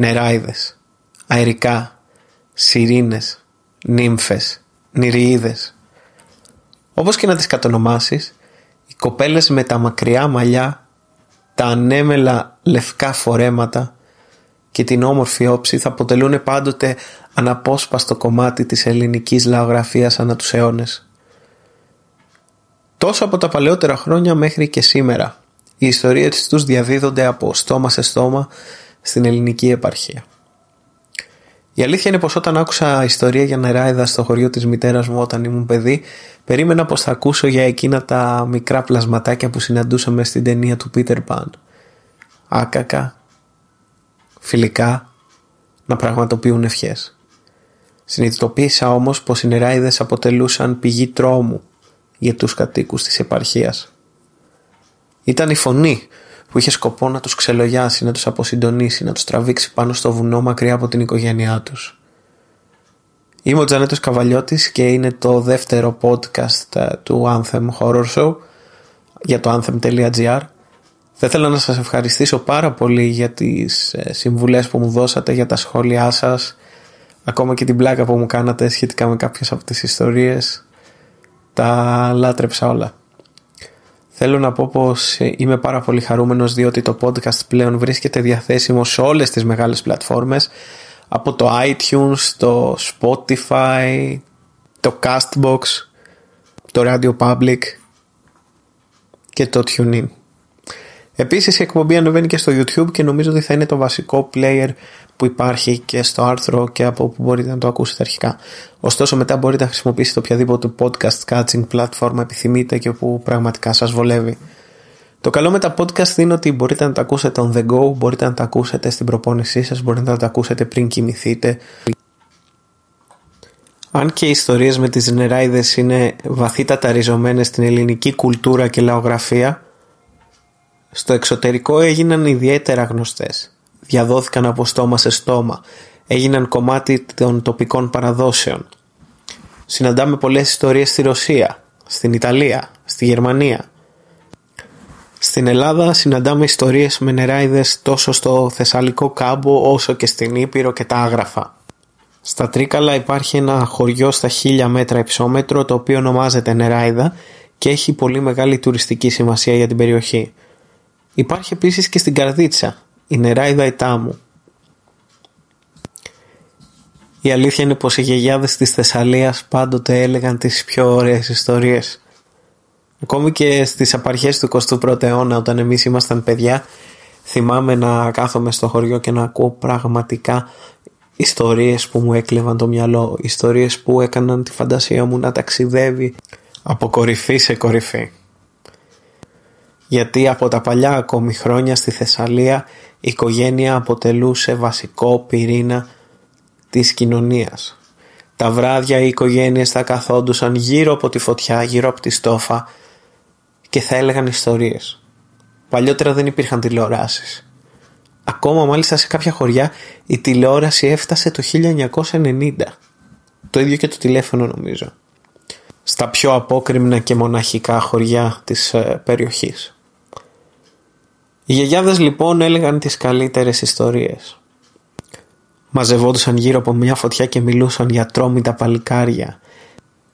νεράιδες, αερικά, σιρήνες, νύμφες, νηριίδες. Όπως και να τις κατονομάσεις, οι κοπέλες με τα μακριά μαλλιά, τα ανέμελα λευκά φορέματα και την όμορφη όψη θα αποτελούν πάντοτε αναπόσπαστο κομμάτι της ελληνικής λαογραφίας ανά τους αιώνες. Τόσο από τα παλαιότερα χρόνια μέχρι και σήμερα, οι ιστορίες τους διαδίδονται από στόμα σε στόμα στην ελληνική επαρχία. Η αλήθεια είναι πως όταν άκουσα ιστορία για νεράιδα στο χωριό της μητέρας μου όταν ήμουν παιδί, περίμενα πως θα ακούσω για εκείνα τα μικρά πλασματάκια που συναντούσαμε στην ταινία του Peter Pan. Άκακα, φιλικά, να πραγματοποιούν ευχές. Συνειδητοποίησα όμως πως οι νεράιδες αποτελούσαν πηγή τρόμου για τους κατοίκους της επαρχίας. Ήταν η φωνή που είχε σκοπό να τους ξελογιάσει, να τους αποσυντονίσει, να τους τραβήξει πάνω στο βουνό μακριά από την οικογένειά τους. Είμαι ο Τζανέτος Καβαλιώτης και είναι το δεύτερο podcast ε, του Anthem Horror Show για το anthem.gr. Θα ήθελα να σας ευχαριστήσω πάρα πολύ για τις ε, συμβουλές που μου δώσατε, για τα σχόλιά σας, ακόμα και την πλάκα που μου κάνατε σχετικά με κάποιες από τις ιστορίες. Τα λάτρεψα όλα. Θέλω να πω πως είμαι πάρα πολύ χαρούμενος διότι το podcast πλέον βρίσκεται διαθέσιμο σε όλες τις μεγάλες πλατφόρμες από το iTunes, το Spotify, το Castbox, το Radio Public και το TuneIn. Επίσης η εκπομπή ανεβαίνει και στο YouTube και νομίζω ότι θα είναι το βασικό player που υπάρχει και στο άρθρο και από όπου μπορείτε να το ακούσετε αρχικά. Ωστόσο μετά μπορείτε να χρησιμοποιήσετε οποιαδήποτε podcast catching platform επιθυμείτε και που πραγματικά σας βολεύει. Το καλό με τα podcast είναι ότι μπορείτε να τα ακούσετε on the go, μπορείτε να τα ακούσετε στην προπόνησή σας, μπορείτε να τα ακούσετε πριν κοιμηθείτε. Αν και οι ιστορίες με τις νεράιδες είναι βαθύτατα ριζωμένες στην ελληνική κουλτούρα και λαογραφία, στο εξωτερικό έγιναν ιδιαίτερα γνωστές διαδόθηκαν από στόμα σε στόμα, έγιναν κομμάτι των τοπικών παραδόσεων. Συναντάμε πολλές ιστορίες στη Ρωσία, στην Ιταλία, στη Γερμανία. Στην Ελλάδα συναντάμε ιστορίες με νεράιδες τόσο στο Θεσσαλικό κάμπο όσο και στην Ήπειρο και τα Άγραφα. Στα Τρίκαλα υπάρχει ένα χωριό στα χίλια μέτρα υψόμετρο το οποίο ονομάζεται Νεράιδα και έχει πολύ μεγάλη τουριστική σημασία για την περιοχή. Υπάρχει επίσης και στην Καρδίτσα, η νεράιδα η τάμου. Η αλήθεια είναι πως οι γιαγιάδες της Θεσσαλίας πάντοτε έλεγαν τις πιο ωραίες ιστορίες. Ακόμη και στις απαρχές του 21ου αιώνα όταν εμείς ήμασταν παιδιά θυμάμαι να κάθομαι στο χωριό και να ακούω πραγματικά ιστορίες που μου έκλεβαν το μυαλό, ιστορίες που έκαναν τη φαντασία μου να ταξιδεύει από κορυφή σε κορυφή. Γιατί από τα παλιά ακόμη χρόνια στη Θεσσαλία η οικογένεια αποτελούσε βασικό πυρήνα της κοινωνίας. Τα βράδια οι οικογένειες θα καθόντουσαν γύρω από τη φωτιά, γύρω από τη στόφα και θα έλεγαν ιστορίες. Παλιότερα δεν υπήρχαν τηλεοράσεις. Ακόμα μάλιστα σε κάποια χωριά η τηλεόραση έφτασε το 1990. Το ίδιο και το τηλέφωνο νομίζω. Στα πιο απόκριμνα και μοναχικά χωριά της ε, περιοχής. Οι γιαγιάδες λοιπόν έλεγαν τις καλύτερες ιστορίες. Μαζευόντουσαν γύρω από μια φωτιά και μιλούσαν για τρόμητα παλικάρια,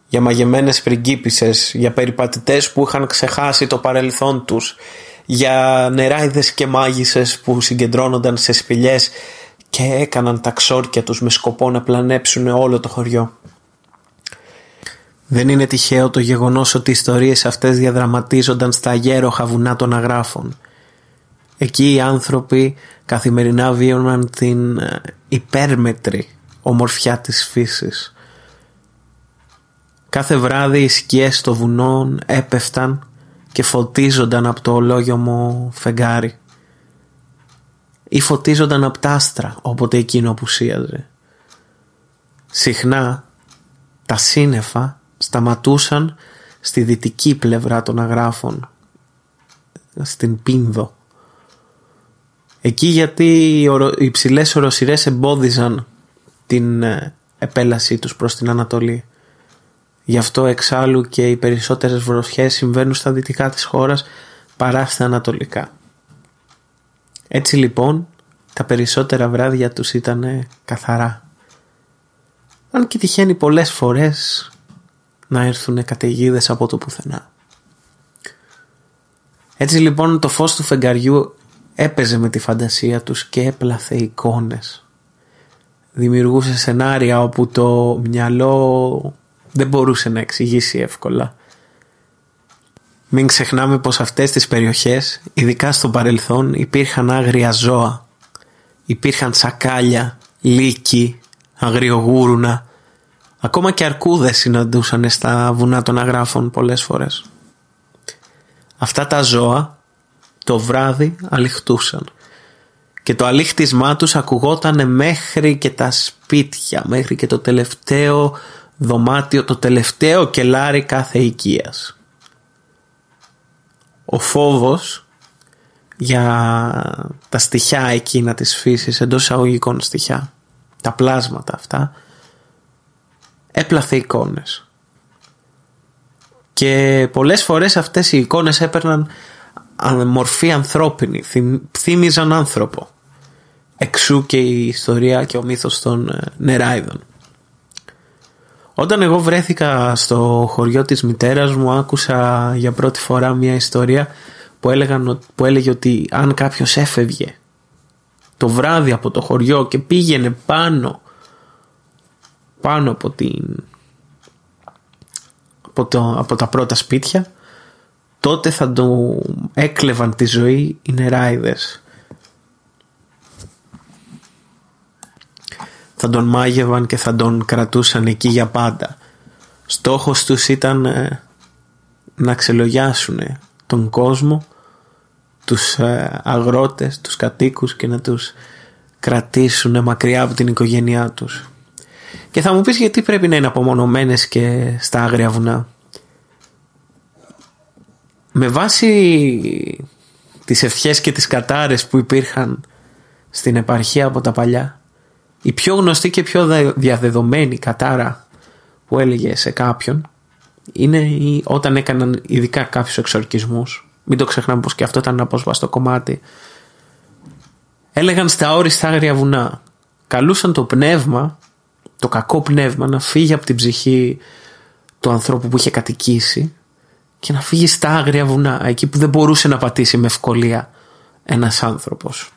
για μαγεμένες πριγκίπισσες, για περιπατητές που είχαν ξεχάσει το παρελθόν τους, για νεράιδες και μάγισσες που συγκεντρώνονταν σε σπηλιές και έκαναν τα ξόρκια τους με σκοπό να πλανέψουν όλο το χωριό. Δεν είναι τυχαίο το γεγονός ότι οι ιστορίες αυτές διαδραματίζονταν στα γέροχα βουνά των αγράφων Εκεί οι άνθρωποι καθημερινά βίωναν την ε, υπέρμετρη ομορφιά της φύσης. Κάθε βράδυ οι σκιές των βουνών έπεφταν και φωτίζονταν από το ολόγιομο φεγγάρι ή φωτίζονταν από τα άστρα όποτε εκείνο απουσίαζε. Συχνά τα σύννεφα σταματούσαν στη δυτική πλευρά των αγράφων, στην Πίνδο Εκεί γιατί οι υψηλές οροσυρές εμπόδιζαν την ε, επέλασή τους προς την Ανατολή. Γι' αυτό εξάλλου και οι περισσότερες βροχές συμβαίνουν στα δυτικά της χώρας παρά στα ανατολικά. Έτσι λοιπόν τα περισσότερα βράδια τους ήταν καθαρά. Αν και τυχαίνει πολλές φορές να έρθουν καταιγίδες από το πουθενά. Έτσι λοιπόν το φως του φεγγαριού έπαιζε με τη φαντασία τους και έπλαθε εικόνες. Δημιουργούσε σενάρια όπου το μυαλό δεν μπορούσε να εξηγήσει εύκολα. Μην ξεχνάμε πως αυτές τις περιοχές, ειδικά στο παρελθόν, υπήρχαν άγρια ζώα. Υπήρχαν σακάλια, λύκοι, αγριογούρουνα. Ακόμα και αρκούδες συναντούσαν στα βουνά των αγράφων πολλές φορές. Αυτά τα ζώα το βράδυ αληχτούσαν και το αλήχτισμά τους ακουγόταν μέχρι και τα σπίτια, μέχρι και το τελευταίο δωμάτιο, το τελευταίο κελάρι κάθε οικίας. Ο φόβος για τα στοιχιά εκείνα της φύσης, εντός εισαγωγικών στοιχιά, τα πλάσματα αυτά, έπλαθε εικόνες. Και πολλές φορές αυτές οι εικόνες έπαιρναν μορφή ανθρώπινη, θύμιζαν άνθρωπο. Εξού και η ιστορία και ο μύθος των ε, νεράιδων. Όταν εγώ βρέθηκα στο χωριό της μητέρας μου άκουσα για πρώτη φορά μια ιστορία που, έλεγαν, που έλεγε ότι αν κάποιος έφευγε το βράδυ από το χωριό και πήγαινε πάνω πάνω από την από, το, από τα πρώτα σπίτια τότε θα του έκλεβαν τη ζωή οι νεράιδες θα τον μάγευαν και θα τον κρατούσαν εκεί για πάντα. Στόχος τους ήταν ε, να ξελογιάσουν τον κόσμο, τους ε, αγρότες, τους κατοίκους και να τους κρατήσουν μακριά από την οικογένειά τους. Και θα μου πεις γιατί πρέπει να είναι απομονωμένες και στα άγρια βουνά. Με βάση τις ευχές και τις κατάρες που υπήρχαν στην επαρχία από τα παλιά η πιο γνωστή και πιο διαδεδομένη κατάρα που έλεγε σε κάποιον είναι όταν έκαναν ειδικά κάποιους εξορκισμούς. Μην το ξεχνάμε πως και αυτό ήταν ένα απόσπαστο κομμάτι. Έλεγαν στα όριστα άγρια βουνά. Καλούσαν το πνεύμα το κακό πνεύμα να φύγει από την ψυχή του ανθρώπου που είχε κατοικήσει και να φύγει στα άγρια βουνά εκεί που δεν μπορούσε να πατήσει με ευκολία ένας άνθρωπος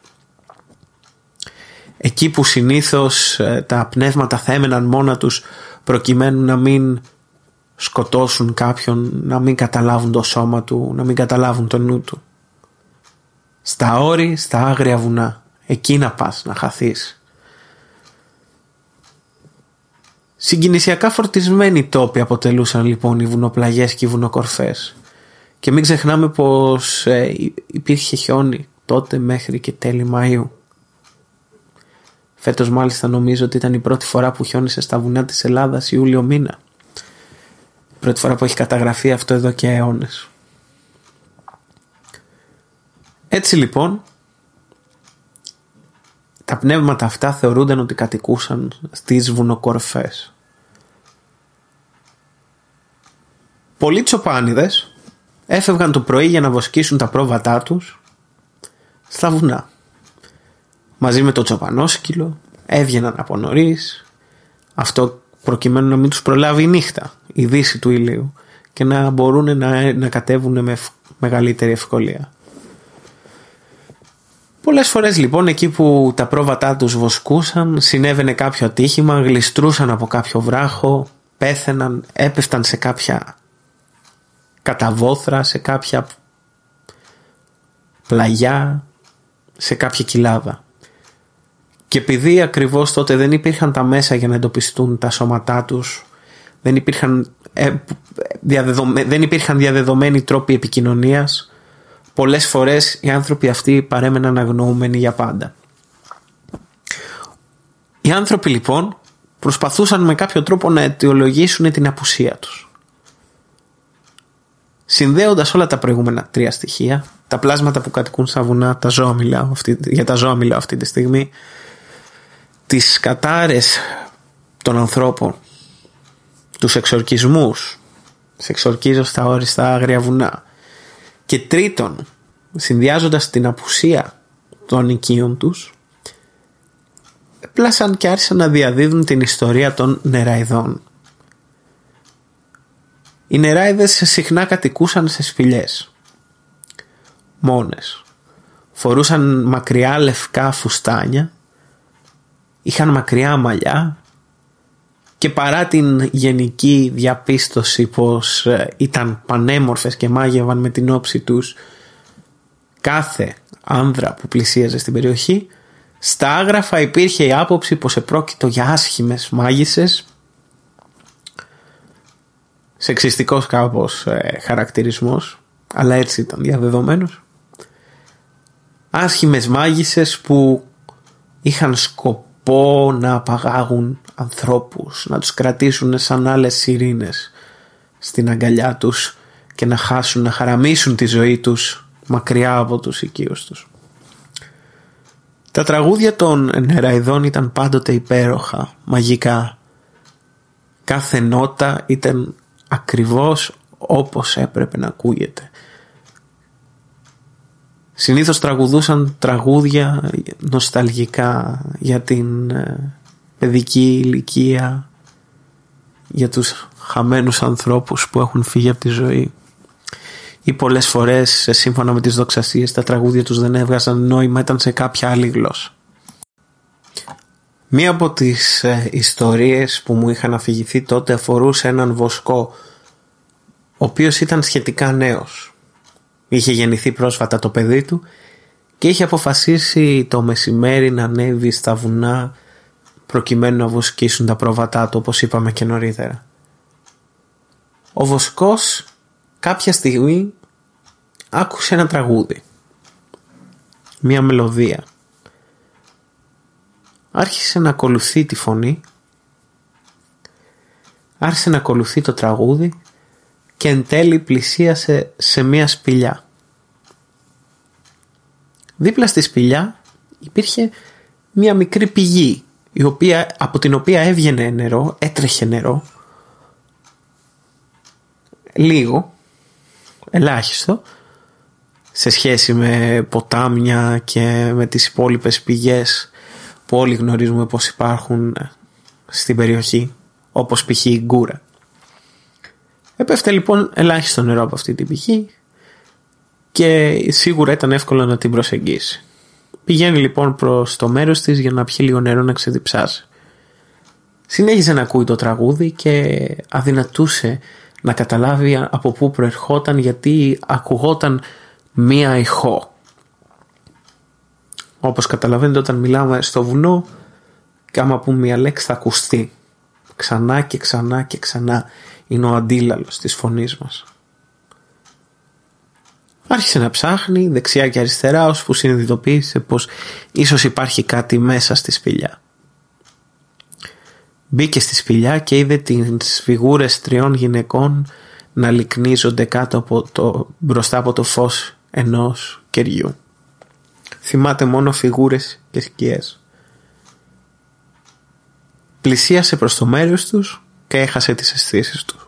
εκεί που συνήθως ε, τα πνεύματα θα έμεναν μόνα τους προκειμένου να μην σκοτώσουν κάποιον, να μην καταλάβουν το σώμα του, να μην καταλάβουν το νου του. Στα όρη, στα άγρια βουνά, εκεί να πας να χαθείς. Συγκινησιακά φορτισμένοι τόποι αποτελούσαν λοιπόν οι βουνοπλαγιές και οι βουνοκορφές. Και μην ξεχνάμε πως ε, υπήρχε χιόνι τότε μέχρι και τέλη Μαΐου. Φέτος μάλιστα νομίζω ότι ήταν η πρώτη φορά που χιόνισε στα βουνά της Ελλάδας Ιούλιο μήνα. Πρώτη φορά που έχει καταγραφεί αυτό εδώ και αιώνες. Έτσι λοιπόν, τα πνεύματα αυτά θεωρούνταν ότι κατοικούσαν στις βουνοκορφές. Πολλοί τσοπάνιδες έφευγαν το πρωί για να βοσκήσουν τα πρόβατά τους στα βουνά μαζί με το τσοπανόσκυλο έβγαιναν από νωρίς. αυτό προκειμένου να μην τους προλάβει η νύχτα, η δύση του ηλίου και να μπορούν να, να κατέβουν με μεγαλύτερη ευκολία. Πολλές φορές λοιπόν εκεί που τα πρόβατά τους βοσκούσαν συνέβαινε κάποιο ατύχημα, γλιστρούσαν από κάποιο βράχο, πέθαιναν, έπεφταν σε κάποια καταβόθρα, σε κάποια πλαγιά, σε κάποια κοιλάδα. Και επειδή ακριβώς τότε δεν υπήρχαν τα μέσα για να εντοπιστούν τα σώματά τους, δεν υπήρχαν, ε, δεν υπήρχαν διαδεδομένοι τρόποι επικοινωνίας, πολλές φορές οι άνθρωποι αυτοί παρέμεναν αγνοούμενοι για πάντα. Οι άνθρωποι λοιπόν προσπαθούσαν με κάποιο τρόπο να αιτιολογήσουν την απουσία τους. Συνδέοντας όλα τα προηγούμενα τρία στοιχεία, τα πλάσματα που κατοικούν στα βουνά, τα ζώα μιλάω, για τα ζώα μιλάω αυτή τη στιγμή, τις κατάρες των ανθρώπων, τους εξορκισμούς, σε εξορκίζω στα όριστα άγρια βουνά και τρίτον, συνδυάζοντας την απουσία των οικείων τους, έπλασαν και άρχισαν να διαδίδουν την ιστορία των νεραϊδών. Οι νεράιδες συχνά κατοικούσαν σε σπηλιές. Μόνες. Φορούσαν μακριά λευκά φουστάνια. Είχαν μακριά μαλλιά. Και παρά την γενική διαπίστωση πως ε, ήταν πανέμορφες και μάγευαν με την όψη τους κάθε άνδρα που πλησίαζε στην περιοχή, στα άγραφα υπήρχε η άποψη πως επρόκειτο για άσχημες μάγισσες. Σεξιστικός κάπως ε, χαρακτηρισμός αλλά έτσι ήταν διαδεδομένος. Άσχημες μάγισσες που είχαν σκοπό να απαγάγουν ανθρώπους να τους κρατήσουν σαν άλλες σιρήνες στην αγκαλιά τους και να χάσουν, να χαραμίσουν τη ζωή τους μακριά από τους οικείους τους. Τα τραγούδια των νεραϊδών ήταν πάντοτε υπέροχα, μαγικά. Κάθε νότα ήταν ακριβώς όπως έπρεπε να ακούγεται. Συνήθως τραγουδούσαν τραγούδια νοσταλγικά για την ε, παιδική ηλικία, για τους χαμένους ανθρώπους που έχουν φύγει από τη ζωή ή πολλές φορές σύμφωνα με τις δοξασίες τα τραγούδια τους δεν έβγαζαν νόημα ήταν σε κάποια άλλη γλώσσα. Μία από τις ε, ιστορίες που μου είχαν αφηγηθεί τότε αφορούσε έναν βοσκό ο οποίος ήταν σχετικά νέος. Είχε γεννηθεί πρόσφατα το παιδί του και είχε αποφασίσει το μεσημέρι να ανέβει στα βουνά προκειμένου να βοσκήσουν τα πρόβατά του όπως είπαμε και νωρίτερα. Ο βοσκός κάποια στιγμή άκουσε ένα τραγούδι. Μία μελωδία. Άρχισε να ακολουθεί τη φωνή. Άρχισε να ακολουθεί το τραγούδι και εν τέλει πλησίασε σε μία σπηλιά. Δίπλα στη σπηλιά υπήρχε μία μικρή πηγή η οποία, από την οποία έβγαινε νερό, έτρεχε νερό λίγο, ελάχιστο σε σχέση με ποτάμια και με τις υπόλοιπες πηγές που όλοι γνωρίζουμε πως υπάρχουν στην περιοχή όπως π.χ. η Γκούρα. Έπεφτε λοιπόν ελάχιστο νερό από αυτή την πηγή και σίγουρα ήταν εύκολο να την προσεγγίσει. Πηγαίνει λοιπόν προς το μέρος της για να πιει λίγο νερό να ξεδιψάσει. Συνέχιζε να ακούει το τραγούδι και αδυνατούσε να καταλάβει από πού προερχόταν γιατί ακουγόταν μία ηχό. Όπως καταλαβαίνετε όταν μιλάμε στο βουνό και άμα πούμε μία λέξη θα ακουστεί. Ξανά και ξανά και ξανά είναι ο αντίλαλος της φωνής μας. Άρχισε να ψάχνει δεξιά και αριστερά ώσπου συνειδητοποίησε πως ίσως υπάρχει κάτι μέσα στη σπηλιά. Μπήκε στη σπηλιά και είδε τις φιγούρες τριών γυναικών να λυκνίζονται κάτω από το, μπροστά από το φως ενός κεριού. Θυμάται μόνο φιγούρες και σκιές. Πλησίασε προς το μέρος τους και έχασε τις αισθήσεις του.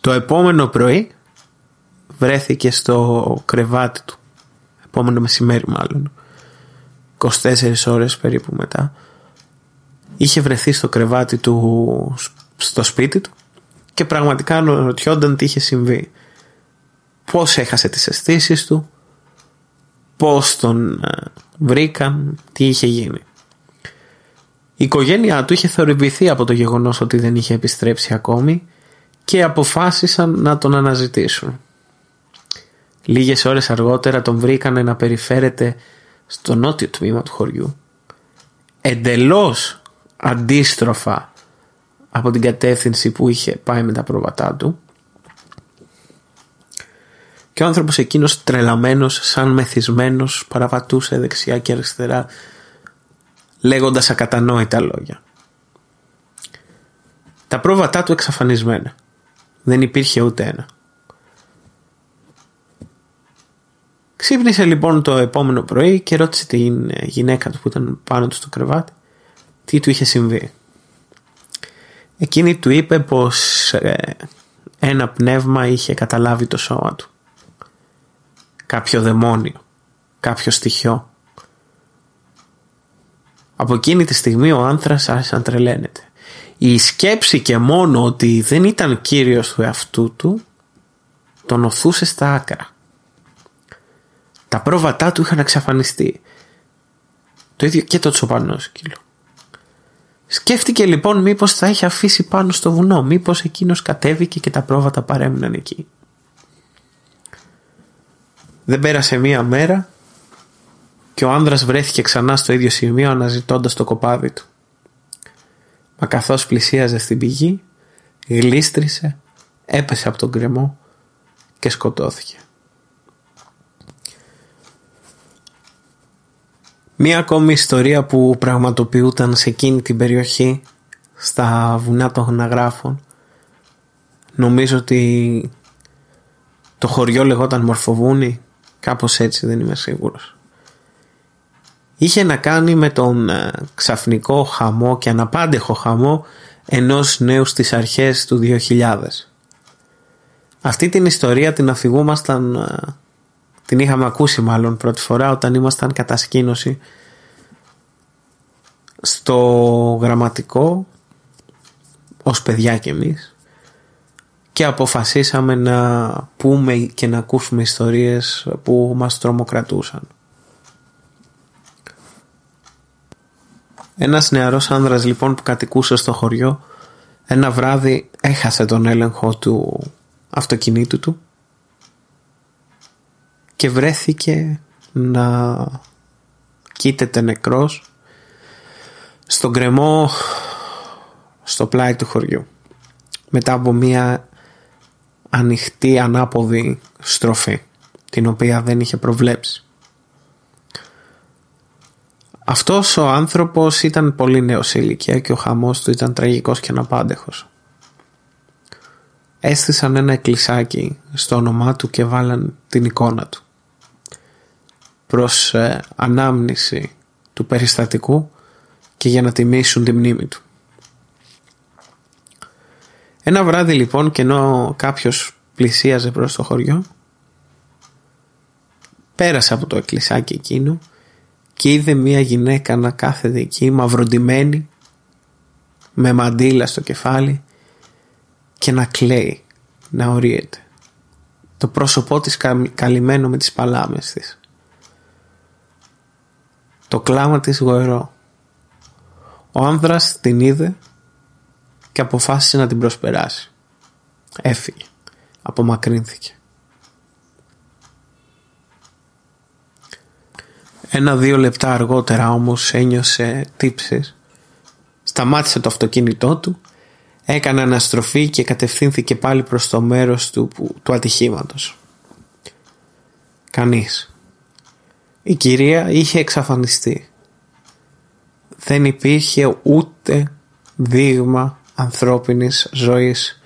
Το επόμενο πρωί βρέθηκε στο κρεβάτι του. Επόμενο μεσημέρι μάλλον. 24 ώρες περίπου μετά. Είχε βρεθεί στο κρεβάτι του στο σπίτι του και πραγματικά ρωτιόνταν τι είχε συμβεί πώς έχασε τις αισθήσεις του, πώς τον ε, βρήκαν, τι είχε γίνει. Η οικογένειά του είχε θορυβηθεί από το γεγονός ότι δεν είχε επιστρέψει ακόμη και αποφάσισαν να τον αναζητήσουν. Λίγες ώρες αργότερα τον βρήκαν να περιφέρεται στο νότιο τμήμα του χωριού. Εντελώς αντίστροφα από την κατεύθυνση που είχε πάει με τα πρόβατά του και ο άνθρωπος εκείνος τρελαμένος σαν μεθυσμένος παραβατούσε δεξιά και αριστερά λέγοντας ακατανόητα λόγια. Τα πρόβατά του εξαφανισμένα. Δεν υπήρχε ούτε ένα. Ξύπνησε λοιπόν το επόμενο πρωί και ρώτησε την γυναίκα του που ήταν πάνω του στο κρεβάτι τι του είχε συμβεί. Εκείνη του είπε πως ε, ένα πνεύμα είχε καταλάβει το σώμα του κάποιο δαιμόνιο, κάποιο στοιχείο. Από εκείνη τη στιγμή ο άνθρας άρχισε να τρελαίνεται. Η σκέψη και μόνο ότι δεν ήταν κύριος του εαυτού του τον οθούσε στα άκρα. Τα πρόβατά του είχαν εξαφανιστεί. Το ίδιο και το τσοπανό σκύλο. Σκέφτηκε λοιπόν μήπως θα είχε αφήσει πάνω στο βουνό, μήπως εκείνος κατέβηκε και τα πρόβατα παρέμειναν εκεί. Δεν πέρασε μία μέρα και ο άνδρας βρέθηκε ξανά στο ίδιο σημείο αναζητώντας το κοπάδι του. Μα καθώς πλησίαζε στην πηγή, γλίστρισε, έπεσε από τον κρεμό και σκοτώθηκε. Μία ακόμη ιστορία που πραγματοποιούταν σε εκείνη την περιοχή στα βουνά των γναγράφων νομίζω ότι το χωριό λεγόταν Μορφοβούνι κάπως έτσι δεν είμαι σίγουρος είχε να κάνει με τον ε, ξαφνικό χαμό και αναπάντεχο χαμό ενός νέου στις αρχές του 2000 αυτή την ιστορία την αφηγούμασταν ε, την είχαμε ακούσει μάλλον πρώτη φορά όταν ήμασταν κατασκήνωση στο γραμματικό ως παιδιά κι εμείς και αποφασίσαμε να πούμε και να ακούσουμε ιστορίες που μας τρομοκρατούσαν. Ένας νεαρός άνδρας λοιπόν που κατοικούσε στο χωριό ένα βράδυ έχασε τον έλεγχο του αυτοκινήτου του και βρέθηκε να κοίταται νεκρός στον κρεμό στο πλάι του χωριού μετά από μια ανοιχτή ανάποδη στροφή την οποία δεν είχε προβλέψει. Αυτός ο άνθρωπος ήταν πολύ νέος ηλικία και ο χαμός του ήταν τραγικός και αναπάντεχος. Έστησαν ένα εκκλησάκι στο όνομά του και βάλαν την εικόνα του προς ε, ανάμνηση του περιστατικού και για να τιμήσουν τη μνήμη του. Ένα βράδυ λοιπόν και ενώ κάποιος πλησίαζε προς το χωριό πέρασε από το εκκλησάκι εκείνο και είδε μια γυναίκα να κάθεται εκεί μαυροντημένη με μαντήλα στο κεφάλι και να κλαίει, να ορίεται. Το πρόσωπό της καλυμμένο με τις παλάμες της το κλάμα της γοερό. Ο άνδρας την είδε και αποφάσισε να την προσπεράσει. Έφυγε. Απομακρύνθηκε. Ένα-δύο λεπτά αργότερα όμως ένιωσε τύψεις. Σταμάτησε το αυτοκίνητό του, έκανε αναστροφή και κατευθύνθηκε πάλι προς το μέρος του, του ατυχήματος. Κανείς. Η κυρία είχε εξαφανιστεί. Δεν υπήρχε ούτε δείγμα ανθρώπινης ζωής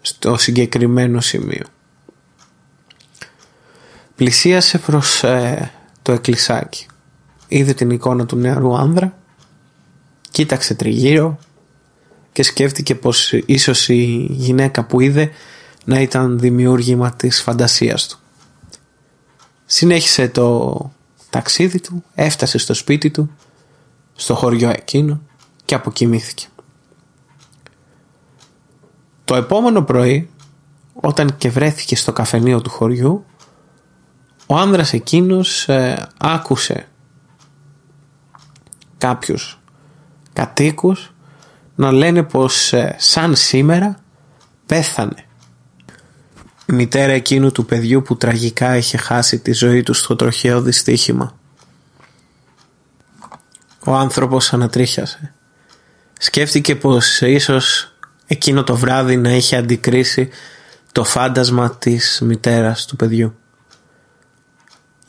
στο συγκεκριμένο σημείο. Πλησίασε προς ε, το εκκλησάκι. Είδε την εικόνα του νεαρού άνδρα, κοίταξε τριγύρω και σκέφτηκε πως ίσως η γυναίκα που είδε να ήταν δημιούργημα της φαντασίας του. Συνέχισε το ταξίδι του, έφτασε στο σπίτι του, στο χωριό εκείνο και αποκοιμήθηκε. Το επόμενο πρωί, όταν και βρέθηκε στο καφενείο του χωριού, ο άνδρας εκείνος ε, άκουσε κάποιους κατοίκους να λένε πως ε, σαν σήμερα πέθανε η μητέρα εκείνου του παιδιού που τραγικά είχε χάσει τη ζωή του στο τροχαίο δυστύχημα. Ο άνθρωπος ανατρίχιασε. Σκέφτηκε πως ίσως εκείνο το βράδυ να είχε αντικρίσει το φάντασμα της μητέρας του παιδιού.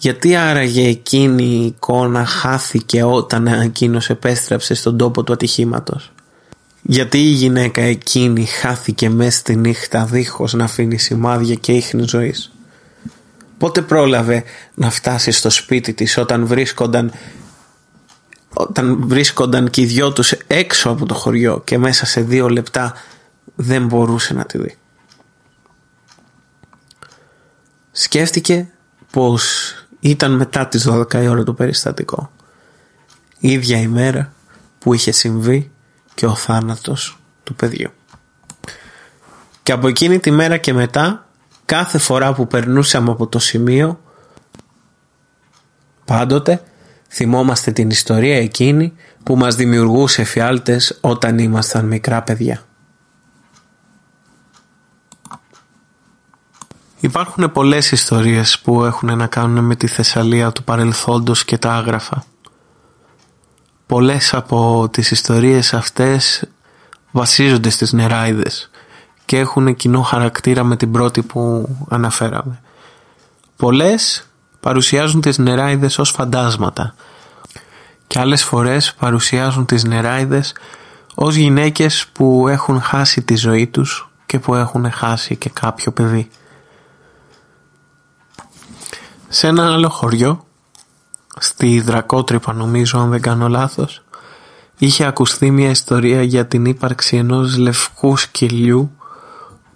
Γιατί άραγε εκείνη η εικόνα χάθηκε όταν εκείνος επέστρεψε στον τόπο του ατυχήματος; Γιατί η γυναίκα εκείνη χάθηκε μέσα στη νύχτα δίχως να αφήνει σημάδια και ίχνη ζωής; Πότε πρόλαβε να φτάσει στο σπίτι της όταν βρίσκονταν όταν βρίσκονταν και οι δυο τους έξω από το χωριό και μέσα σε δύο λεπτά δεν μπορούσε να τη δει; Σκέφτηκε πως ήταν μετά τις 12 η ώρα το περιστατικό η ίδια ημέρα που είχε συμβεί και ο θάνατος του παιδιού. Και από εκείνη τη μέρα και μετά, κάθε φορά που περνούσαμε από το σημείο, πάντοτε θυμόμαστε την ιστορία εκείνη που μας δημιουργούσε φιάλτες όταν ήμασταν μικρά παιδιά. Υπάρχουν πολλές ιστορίες που έχουν να κάνουν με τη Θεσσαλία του παρελθόντος και τα άγραφα. Πολλές από τις ιστορίες αυτές βασίζονται στις νεράιδες και έχουν κοινό χαρακτήρα με την πρώτη που αναφέραμε. Πολλές παρουσιάζουν τις νεράιδες ως φαντάσματα και άλλες φορές παρουσιάζουν τις νεράιδες ως γυναίκες που έχουν χάσει τη ζωή τους και που έχουν χάσει και κάποιο παιδί. Σε ένα άλλο χωριό, στη Δρακότρυπα νομίζω αν δεν κάνω λάθος, είχε ακουστεί μια ιστορία για την ύπαρξη ενός λευκού σκυλιού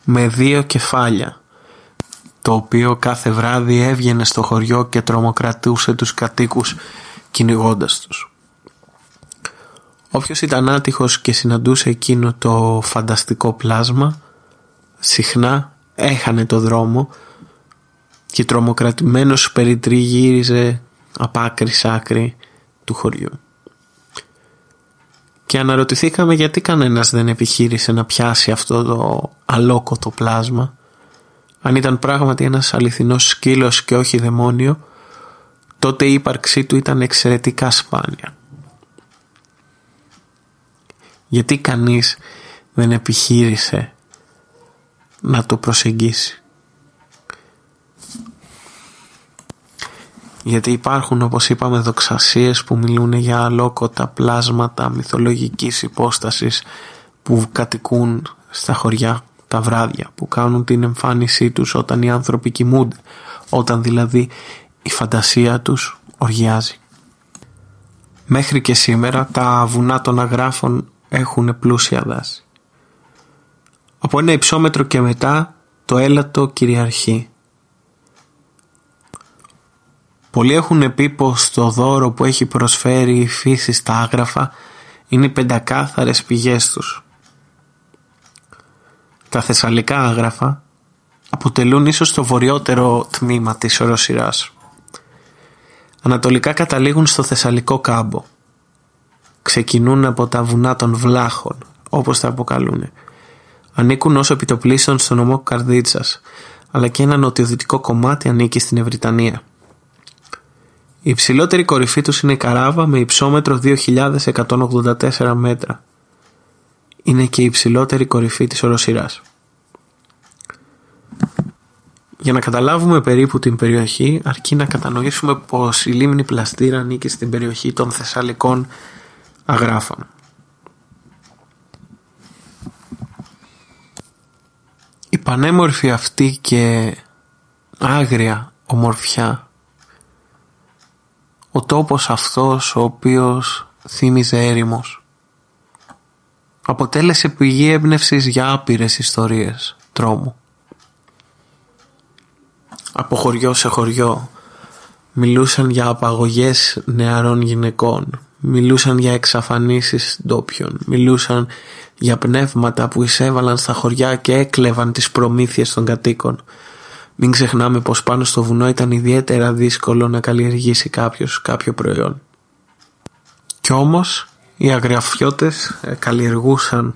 με δύο κεφάλια το οποίο κάθε βράδυ έβγαινε στο χωριό και τρομοκρατούσε τους κατοίκους κυνηγώντας τους. Όποιος ήταν άτυχος και συναντούσε εκείνο το φανταστικό πλάσμα συχνά έχανε το δρόμο και τρομοκρατημένος περιτριγύριζε από άκρη σ' άκρη του χωριού. Και αναρωτηθήκαμε γιατί κανένας δεν επιχείρησε να πιάσει αυτό το αλόκοτο πλάσμα. Αν ήταν πράγματι ένας αληθινός σκύλος και όχι δαιμόνιο, τότε η ύπαρξή του ήταν εξαιρετικά σπάνια. Γιατί κανείς δεν επιχείρησε να το προσεγγίσει; Γιατί υπάρχουν όπως είπαμε δοξασίες που μιλούν για αλόκοτα πλάσματα μυθολογικής υπόστασης που κατοικούν στα χωριά τα βράδια που κάνουν την εμφάνισή τους όταν οι άνθρωποι κοιμούνται όταν δηλαδή η φαντασία τους οργιάζει. Μέχρι και σήμερα τα βουνά των αγράφων έχουν πλούσια δάση. Από ένα υψόμετρο και μετά το έλατο κυριαρχεί Πολλοί έχουν πει πως το δώρο που έχει προσφέρει η φύση στα άγραφα είναι οι πεντακάθαρες πηγές τους. Τα θεσσαλικά άγραφα αποτελούν ίσως το βορειότερο τμήμα της οροσυράς. Ανατολικά καταλήγουν στο Θεσσαλικό κάμπο. Ξεκινούν από τα βουνά των Βλάχων, όπως τα αποκαλούν. Ανήκουν ως επιτοπλίστων στο νομό Καρδίτσας, αλλά και ένα νοτιοδυτικό κομμάτι ανήκει στην Ευρυτανία. Η υψηλότερη κορυφή τους είναι η Καράβα με υψόμετρο 2.184 μέτρα. Είναι και η υψηλότερη κορυφή της οροσυράς. Για να καταλάβουμε περίπου την περιοχή αρκεί να κατανοήσουμε πως η λίμνη Πλαστήρα ανήκει στην περιοχή των Θεσσαλικών Αγράφων. Η πανέμορφη αυτή και άγρια ομορφιά ο τόπος αυτός ο οποίος θύμιζε έρημος. Αποτέλεσε πηγή έμπνευσης για άπειρες ιστορίες τρόμου. Από χωριό σε χωριό μιλούσαν για απαγωγές νεαρών γυναικών, μιλούσαν για εξαφανίσεις ντόπιων, μιλούσαν για πνεύματα που εισέβαλαν στα χωριά και έκλεβαν τις προμήθειες των κατοίκων, μην ξεχνάμε πως πάνω στο βουνό ήταν ιδιαίτερα δύσκολο να καλλιεργήσει κάποιος κάποιο προϊόν. Κι όμως οι αγριαφιώτες ε, καλλιεργούσαν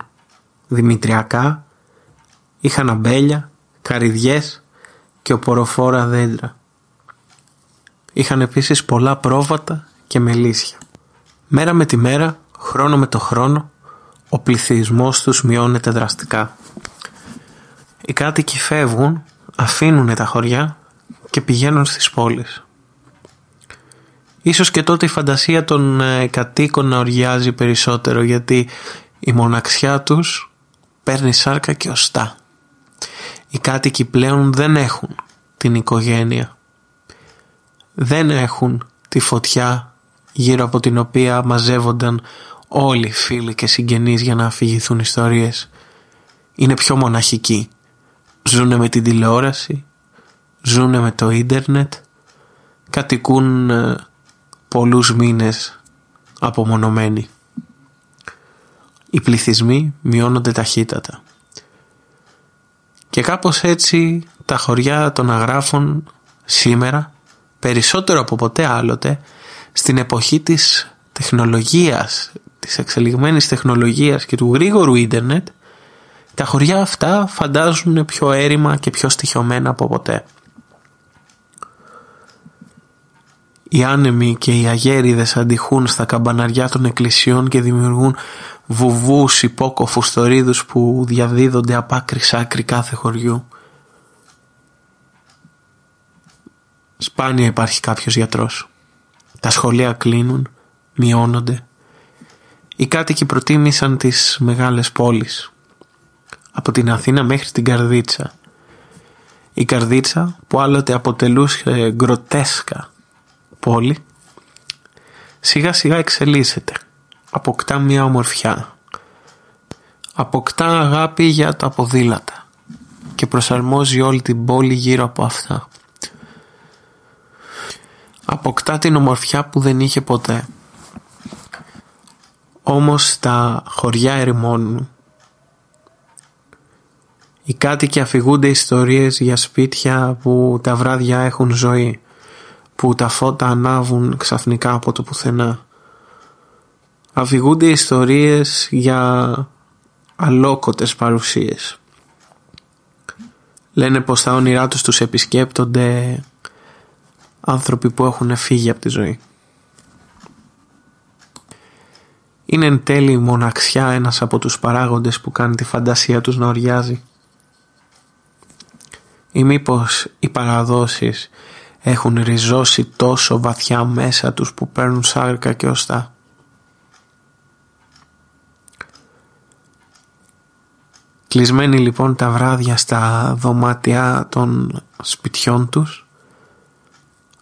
δημητριακά, είχαν αμπέλια, καρυδιές και οποροφόρα δέντρα. Είχαν επίσης πολλά πρόβατα και μελίσια. Μέρα με τη μέρα, χρόνο με το χρόνο, ο πληθυσμός τους μειώνεται δραστικά. Οι κάτοικοι φεύγουν αφήνουν τα χωριά και πηγαίνουν στις πόλεις. Ίσως και τότε η φαντασία των ε, κατοίκων να οργιάζει περισσότερο γιατί η μοναξιά τους παίρνει σάρκα και οστά. Οι κάτοικοι πλέον δεν έχουν την οικογένεια. Δεν έχουν τη φωτιά γύρω από την οποία μαζεύονταν όλοι οι φίλοι και συγγενείς για να αφηγηθούν ιστορίες. Είναι πιο μοναχικοί ζούνε με την τηλεόραση, ζούνε με το ίντερνετ, κατοικούν ε, πολλούς μήνες απομονωμένοι. Οι πληθυσμοί μειώνονται ταχύτατα. Και κάπως έτσι τα χωριά των αγράφων σήμερα, περισσότερο από ποτέ άλλοτε, στην εποχή της τεχνολογίας, της εξελιγμένης τεχνολογίας και του γρήγορου ίντερνετ, τα χωριά αυτά φαντάζουν πιο έρημα και πιο στοιχειωμένα από ποτέ. Οι άνεμοι και οι αγέριδες αντιχούν στα καμπαναριά των εκκλησιών και δημιουργούν βουβούς υπόκοφους θορύδους που διαδίδονται από άκρη σ' άκρη κάθε χωριού. Σπάνια υπάρχει κάποιος γιατρός. Τα σχολεία κλείνουν, μειώνονται. Οι κάτοικοι προτίμησαν τις μεγάλες πόλεις. Από την Αθήνα μέχρι την Καρδίτσα. Η Καρδίτσα που άλλοτε αποτελούσε γκροτέσκα πόλη σιγά σιγά εξελίσσεται. Αποκτά μια ομορφιά. Αποκτά αγάπη για τα ποδήλατα και προσαρμόζει όλη την πόλη γύρω από αυτά. Αποκτά την ομορφιά που δεν είχε ποτέ. Όμως τα χωριά ερημώνουν. Οι κάτοικοι αφηγούνται ιστορίες για σπίτια που τα βράδια έχουν ζωή που τα φώτα ανάβουν ξαφνικά από το πουθενά. Αφηγούνται ιστορίες για αλόκοτες παρουσίες. Λένε πως τα όνειρά τους τους επισκέπτονται άνθρωποι που έχουν φύγει από τη ζωή. Είναι εν τέλει η μοναξιά ένας από τους παράγοντες που κάνει τη φαντασία τους να οριάζει. Ή μήπως οι παραδόσεις έχουν ριζώσει τόσο βαθιά μέσα τους που παίρνουν σάρκα και οστά; Κλεισμένοι λοιπόν τα βράδια στα δωμάτια των σπιτιών τους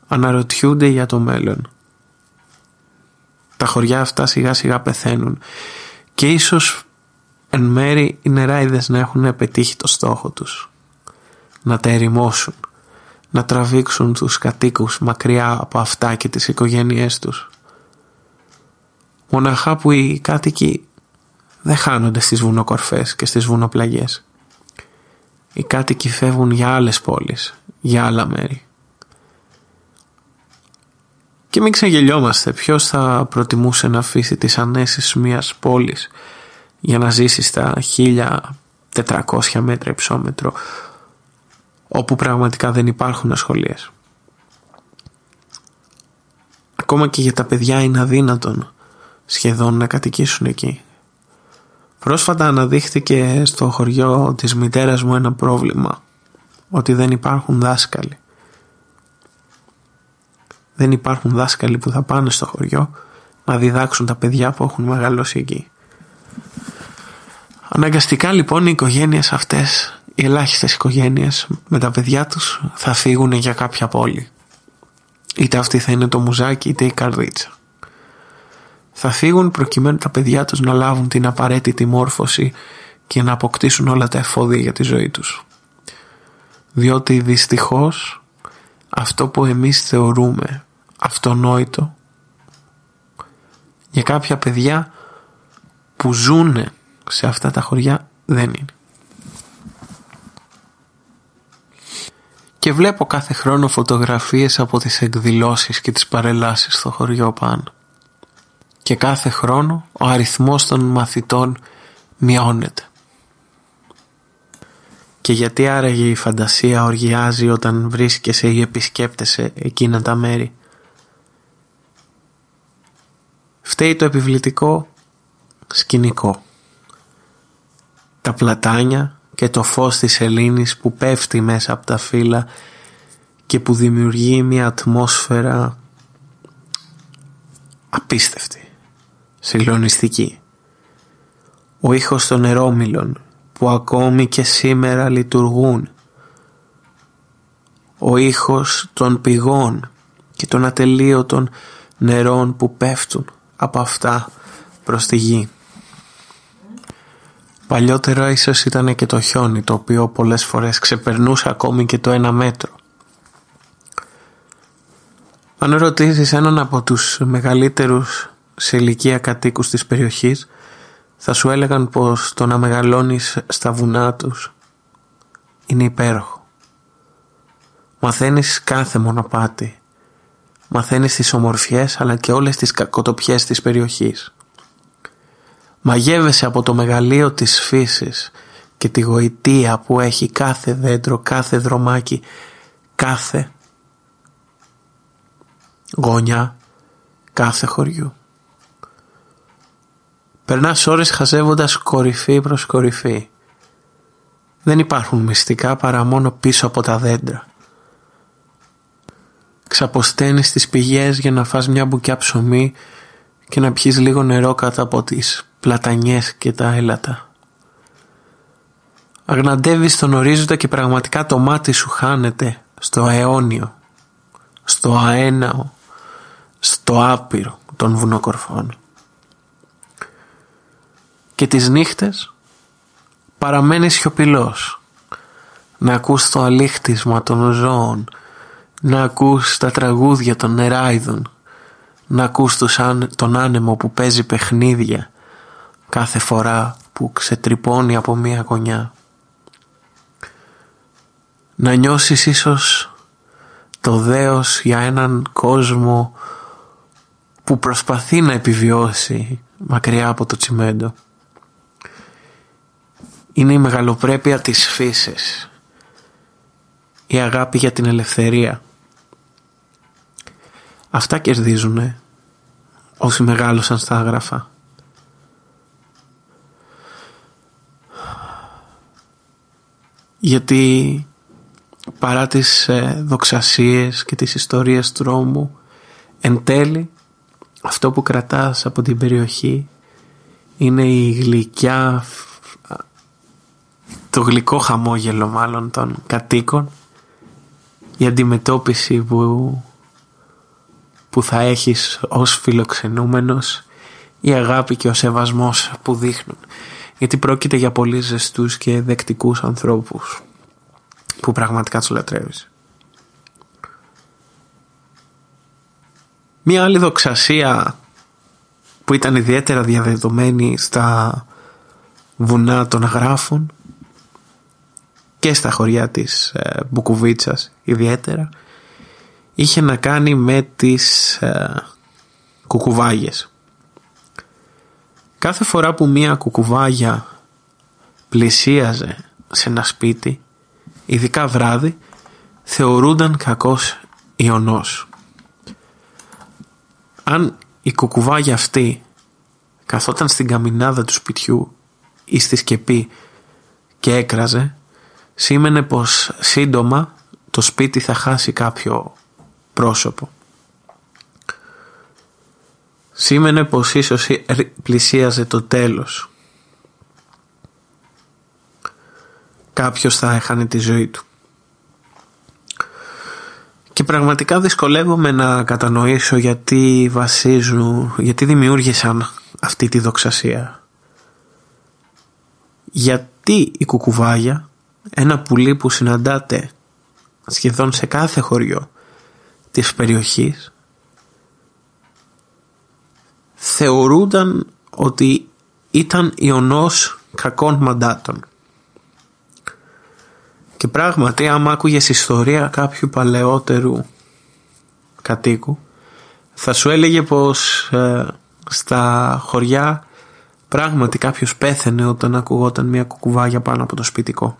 αναρωτιούνται για το μέλλον. Τα χωριά αυτά σιγά σιγά πεθαίνουν και ίσως εν μέρη οι νεράιδες να έχουν πετύχει το στόχο τους. Να τα ερημώσουν να τραβήξουν τους κατοίκους μακριά από αυτά και τις οικογένειές τους. Μοναχά που οι κάτοικοι δεν χάνονται στις βουνοκορφές και στις βουνοπλαγιές. Οι κάτοικοι φεύγουν για άλλες πόλεις, για άλλα μέρη. Και μην ξεγελιόμαστε, ποιος θα προτιμούσε να αφήσει τις ανέσεις μιας πόλης για να ζήσει στα 1400 μέτρα υψόμετρο όπου πραγματικά δεν υπάρχουν ασχολίες. Ακόμα και για τα παιδιά είναι αδύνατον σχεδόν να κατοικήσουν εκεί. Πρόσφατα αναδείχθηκε στο χωριό της μητέρας μου ένα πρόβλημα, ότι δεν υπάρχουν δάσκαλοι. Δεν υπάρχουν δάσκαλοι που θα πάνε στο χωριό να διδάξουν τα παιδιά που έχουν μεγαλώσει εκεί. Αναγκαστικά λοιπόν οι οικογένειες αυτές οι ελάχιστες οικογένειες με τα παιδιά τους θα φύγουν για κάποια πόλη. Είτε αυτή θα είναι το μουζάκι είτε η καρδίτσα. Θα φύγουν προκειμένου τα παιδιά τους να λάβουν την απαραίτητη μόρφωση και να αποκτήσουν όλα τα εφόδια για τη ζωή τους. Διότι δυστυχώς αυτό που εμείς θεωρούμε αυτονόητο για κάποια παιδιά που ζουν σε αυτά τα χωριά δεν είναι. Και βλέπω κάθε χρόνο φωτογραφίες από τις εκδηλώσεις και τις παρελάσεις στο χωριό πάνω. Και κάθε χρόνο ο αριθμός των μαθητών μειώνεται. Και γιατί άραγε η φαντασία οργιάζει όταν βρίσκεσαι ή επισκέπτεσαι εκείνα τα μέρη; Φταίει το επιβλητικό σκηνικό. Τα πλατάνια και το φως της σελήνης που πέφτει μέσα από τα φύλλα και που δημιουργεί μια ατμόσφαιρα απίστευτη, συγκλονιστική. Ο ήχος των νερόμυλων που ακόμη και σήμερα λειτουργούν. Ο ήχος των πηγών και των ατελείωτων νερών που πέφτουν από αυτά προς τη γη. Παλιότερα ίσως ήταν και το χιόνι το οποίο πολλές φορές ξεπερνούσε ακόμη και το ένα μέτρο. Αν ρωτήσεις έναν από τους μεγαλύτερους σε ηλικία κατοίκους της περιοχής θα σου έλεγαν πως το να μεγαλώνεις στα βουνά τους είναι υπέροχο. Μαθαίνεις κάθε μονοπάτι. Μαθαίνεις τις ομορφιές αλλά και όλες τις κακοτοπιές της περιοχής. Μαγεύεσαι από το μεγαλείο της φύσης και τη γοητεία που έχει κάθε δέντρο, κάθε δρομάκι, κάθε γωνιά, κάθε χωριού. Περνάς ώρες χαζεύοντας κορυφή προς κορυφή. Δεν υπάρχουν μυστικά παρά μόνο πίσω από τα δέντρα. Ξαποσταίνεις τις πηγές για να φας μια μπουκιά ψωμί και να πιείς λίγο νερό κάτω από τις πλατανιές και τα έλατα. Αγναντεύεις τον ορίζοντα και πραγματικά το μάτι σου χάνεται στο αιώνιο, στο αέναο, στο άπειρο των βουνοκορφών. Και τις νύχτες παραμένεις σιωπηλός, να ακούς το αλήχτισμα των ζώων, να ακούς τα τραγούδια των νεράιδων, να ακούς τον άνεμο που παίζει παιχνίδια κάθε φορά που ξετρυπώνει από μία γωνιά. Να νιώσεις ίσως το δέος για έναν κόσμο που προσπαθεί να επιβιώσει μακριά από το τσιμέντο. Είναι η μεγαλοπρέπεια της φύσης. Η αγάπη για την ελευθερία. Αυτά κερδίζουνε όσοι μεγάλωσαν στα άγραφα. Γιατί παρά τις ε, δοξασίες και τις ιστορίες τρόμου εν τέλει αυτό που κρατάς από την περιοχή είναι η γλυκιά το γλυκό χαμόγελο μάλλον των κατοίκων η αντιμετώπιση που, που θα έχεις ως φιλοξενούμενος η αγάπη και ο σεβασμός που δείχνουν γιατί πρόκειται για πολύ ζεστούς και δεκτικούς ανθρώπους που πραγματικά τους λατρεύεις. Μία άλλη δοξασία που ήταν ιδιαίτερα διαδεδομένη στα βουνά των αγράφων και στα χωριά της ε, Μπουκουβίτσας ιδιαίτερα είχε να κάνει με τις ε, κουκουβάγες. Κάθε φορά που μία κουκουβάγια πλησίαζε σε ένα σπίτι, ειδικά βράδυ, θεωρούνταν κακός ιονός αν η κουκουβάγια αυτή καθόταν στην καμινάδα του σπιτιού ή στη σκεπή και έκραζε, σήμαινε πως σύντομα το σπίτι θα χάσει κάποιο πρόσωπο. Σήμαινε πως ίσως πλησίαζε το τέλος. Κάποιος θα έχανε τη ζωή του. Και πραγματικά δυσκολεύομαι να κατανοήσω γιατί βασίζουν, γιατί δημιούργησαν αυτή τη δοξασία. Γιατί η κουκουβάγια, ένα πουλί που συναντάτε σχεδόν σε κάθε χωριό της περιοχής, θεωρούνταν ότι ήταν ιονός κακών μαντάτων. Και πράγματι άμα άκουγες ιστορία κάποιου παλαιότερου κατοίκου θα σου έλεγε πως ε, στα χωριά πράγματι κάποιος πέθαινε όταν ακουγόταν μια κουκουβάγια πάνω από το σπιτικό.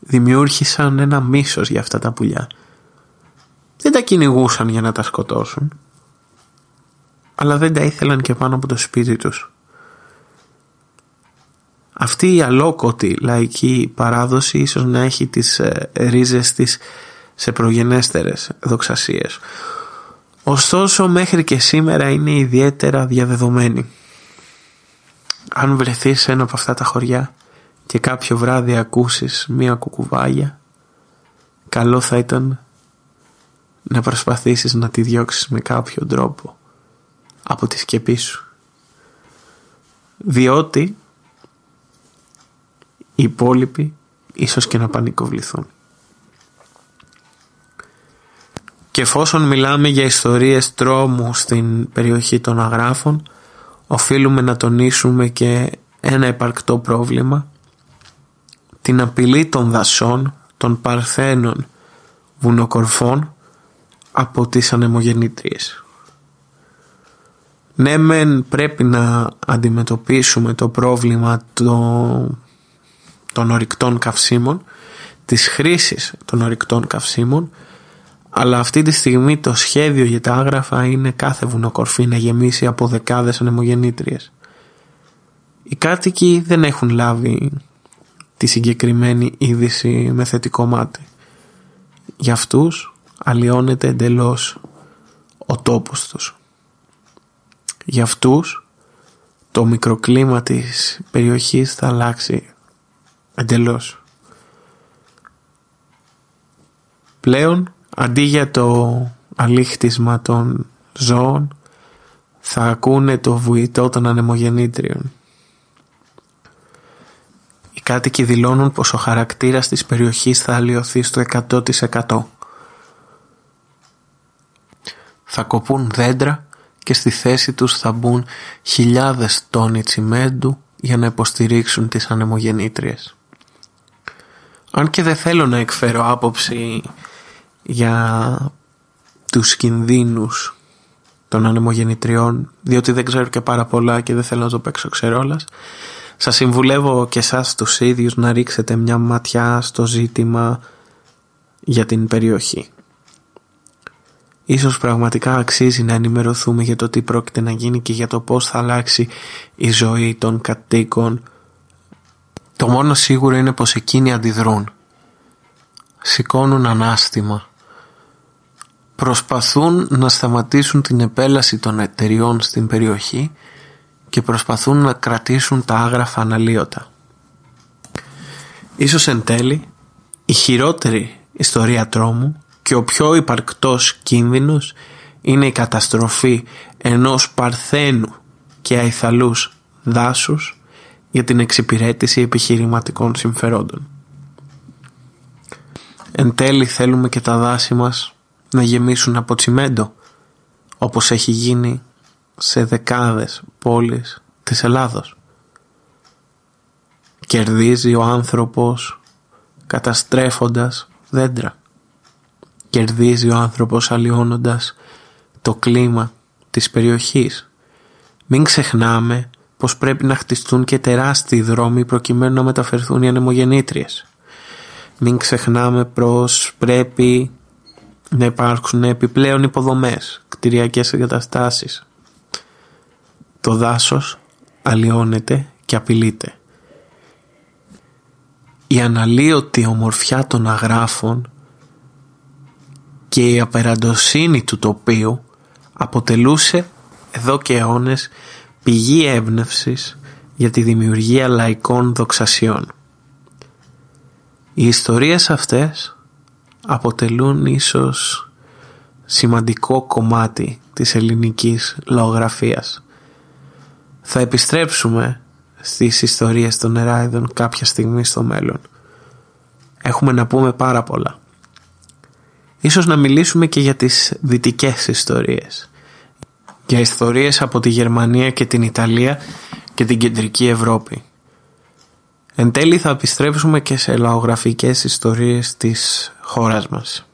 Δημιούργησαν ένα μίσος για αυτά τα πουλιά. Δεν τα κυνηγούσαν για να τα σκοτώσουν αλλά δεν τα ήθελαν και πάνω από το σπίτι τους. Αυτή η αλόκοτη λαϊκή παράδοση ίσως να έχει τις ε, ρίζες της σε προγενέστερες δοξασίες. Ωστόσο μέχρι και σήμερα είναι ιδιαίτερα διαδεδομένη. Αν βρεθείς σε ένα από αυτά τα χωριά και κάποιο βράδυ ακούσεις μία κουκουβάγια, καλό θα ήταν να προσπαθήσεις να τη διώξεις με κάποιο τρόπο από τη σκεπή σου. Διότι οι υπόλοιποι ίσως και να πανικοβληθούν. Και Και εφόσον μιλάμε για ιστορίες τρόμου στην περιοχή των αγράφων, οφείλουμε να τονίσουμε και ένα επαρκτό πρόβλημα, την απειλή των δασών, των παρθένων βουνοκορφών από τις ανεμογεννήτριες. Ναι μεν πρέπει να αντιμετωπίσουμε το πρόβλημα των, των ορυκτών καυσίμων, της χρήσης των ορυκτών καυσίμων, αλλά αυτή τη στιγμή το σχέδιο για τα άγραφα είναι κάθε βουνοκορφή να γεμίσει από δεκάδες ανεμογεννήτριες. Οι κάτοικοι δεν έχουν λάβει τη συγκεκριμένη είδηση με θετικό μάτι. Για αυτούς αλλοιώνεται εντελώς ο τόπος τους. Για αυτούς το μικροκλίμα της περιοχής θα αλλάξει εντελώς. Πλέον αντί για το αλήχτισμα των ζώων θα ακούνε το βουητό των ανεμογεννήτριων. Οι κάτοικοι δηλώνουν πως ο χαρακτήρας της περιοχής θα αλλοιωθεί στο 100%. Θα κοπούν δέντρα και στη θέση τους θα μπουν χιλιάδες τόνοι τσιμέντου για να υποστηρίξουν τις ανεμογεννήτριες. Αν και δεν θέλω να εκφέρω άποψη για τους κινδύνους των ανεμογεννητριών διότι δεν ξέρω και πάρα πολλά και δεν θέλω να το παίξω ξερόλας σας συμβουλεύω και εσάς τους ίδιους να ρίξετε μια ματιά στο ζήτημα για την περιοχή. Ίσως πραγματικά αξίζει να ενημερωθούμε για το τι πρόκειται να γίνει και για το πώς θα αλλάξει η ζωή των κατοίκων. Το μόνο σίγουρο είναι πως εκείνοι αντιδρούν. Σηκώνουν ανάστημα. Προσπαθούν να σταματήσουν την επέλαση των εταιριών στην περιοχή και προσπαθούν να κρατήσουν τα άγραφα αναλύωτα. Ίσως εν τέλει η χειρότερη ιστορία τρόμου και ο πιο υπαρκτός κίνδυνος είναι η καταστροφή ενός παρθένου και αϊθαλούς δάσους για την εξυπηρέτηση επιχειρηματικών συμφερόντων. Εν τέλει θέλουμε και τα δάση μας να γεμίσουν από τσιμέντο όπως έχει γίνει σε δεκάδες πόλεις της Ελλάδος. Κερδίζει ο άνθρωπος καταστρέφοντας δέντρα. Κερδίζει ο άνθρωπος αλλοιώνοντας το κλίμα της περιοχής. Μην ξεχνάμε πως πρέπει να χτιστούν και τεράστιοι δρόμοι προκειμένου να μεταφερθούν οι ανεμογεννήτριες. Μην ξεχνάμε πως πρέπει να υπάρξουν επιπλέον υποδομές, κτηριακές εγκαταστάσεις. Το δάσος αλλοιώνεται και απειλείται. Η αναλύωτη ομορφιά των αγράφων και η απεραντοσύνη του τοπίου αποτελούσε εδώ και αιώνες πηγή έμπνευσης για τη δημιουργία λαϊκών δοξασιών. Οι ιστορίες αυτές αποτελούν ίσως σημαντικό κομμάτι της ελληνικής λαογραφίας. Θα επιστρέψουμε στις ιστορίες των Εράιδων κάποια στιγμή στο μέλλον. Έχουμε να πούμε πάρα πολλά. Ίσως να μιλήσουμε και για τις δυτικές ιστορίες. Για ιστορίες από τη Γερμανία και την Ιταλία και την κεντρική Ευρώπη. Εν τέλει θα επιστρέψουμε και σε λαογραφικές ιστορίες της χώρας μας.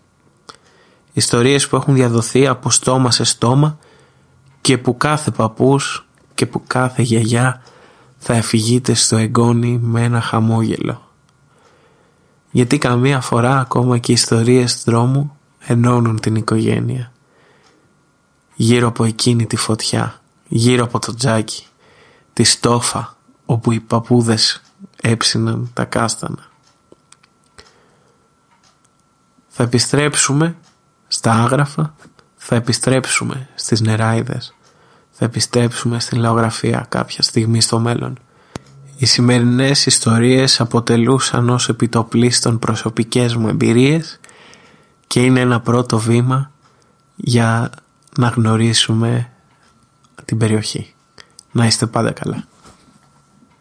Ιστορίες που έχουν διαδοθεί από στόμα σε στόμα και που κάθε παππούς και που κάθε γιαγιά θα εφηγείται στο εγγόνι με ένα χαμόγελο. Γιατί καμία φορά ακόμα και οι ιστορίες δρόμου ενώνουν την οικογένεια. Γύρω από εκείνη τη φωτιά, γύρω από το τζάκι, τη στόφα όπου οι παππούδες έψιναν τα κάστανα. Θα επιστρέψουμε στα άγραφα, θα επιστρέψουμε στις νεράιδες, θα επιστρέψουμε στην λαογραφία κάποια στιγμή στο μέλλον. Οι σημερινές ιστορίες αποτελούσαν ως επιτοπλίστων προσωπικές μου εμπειρίες και είναι ένα πρώτο βήμα για να γνωρίσουμε την περιοχή. Να είστε πάντα καλά.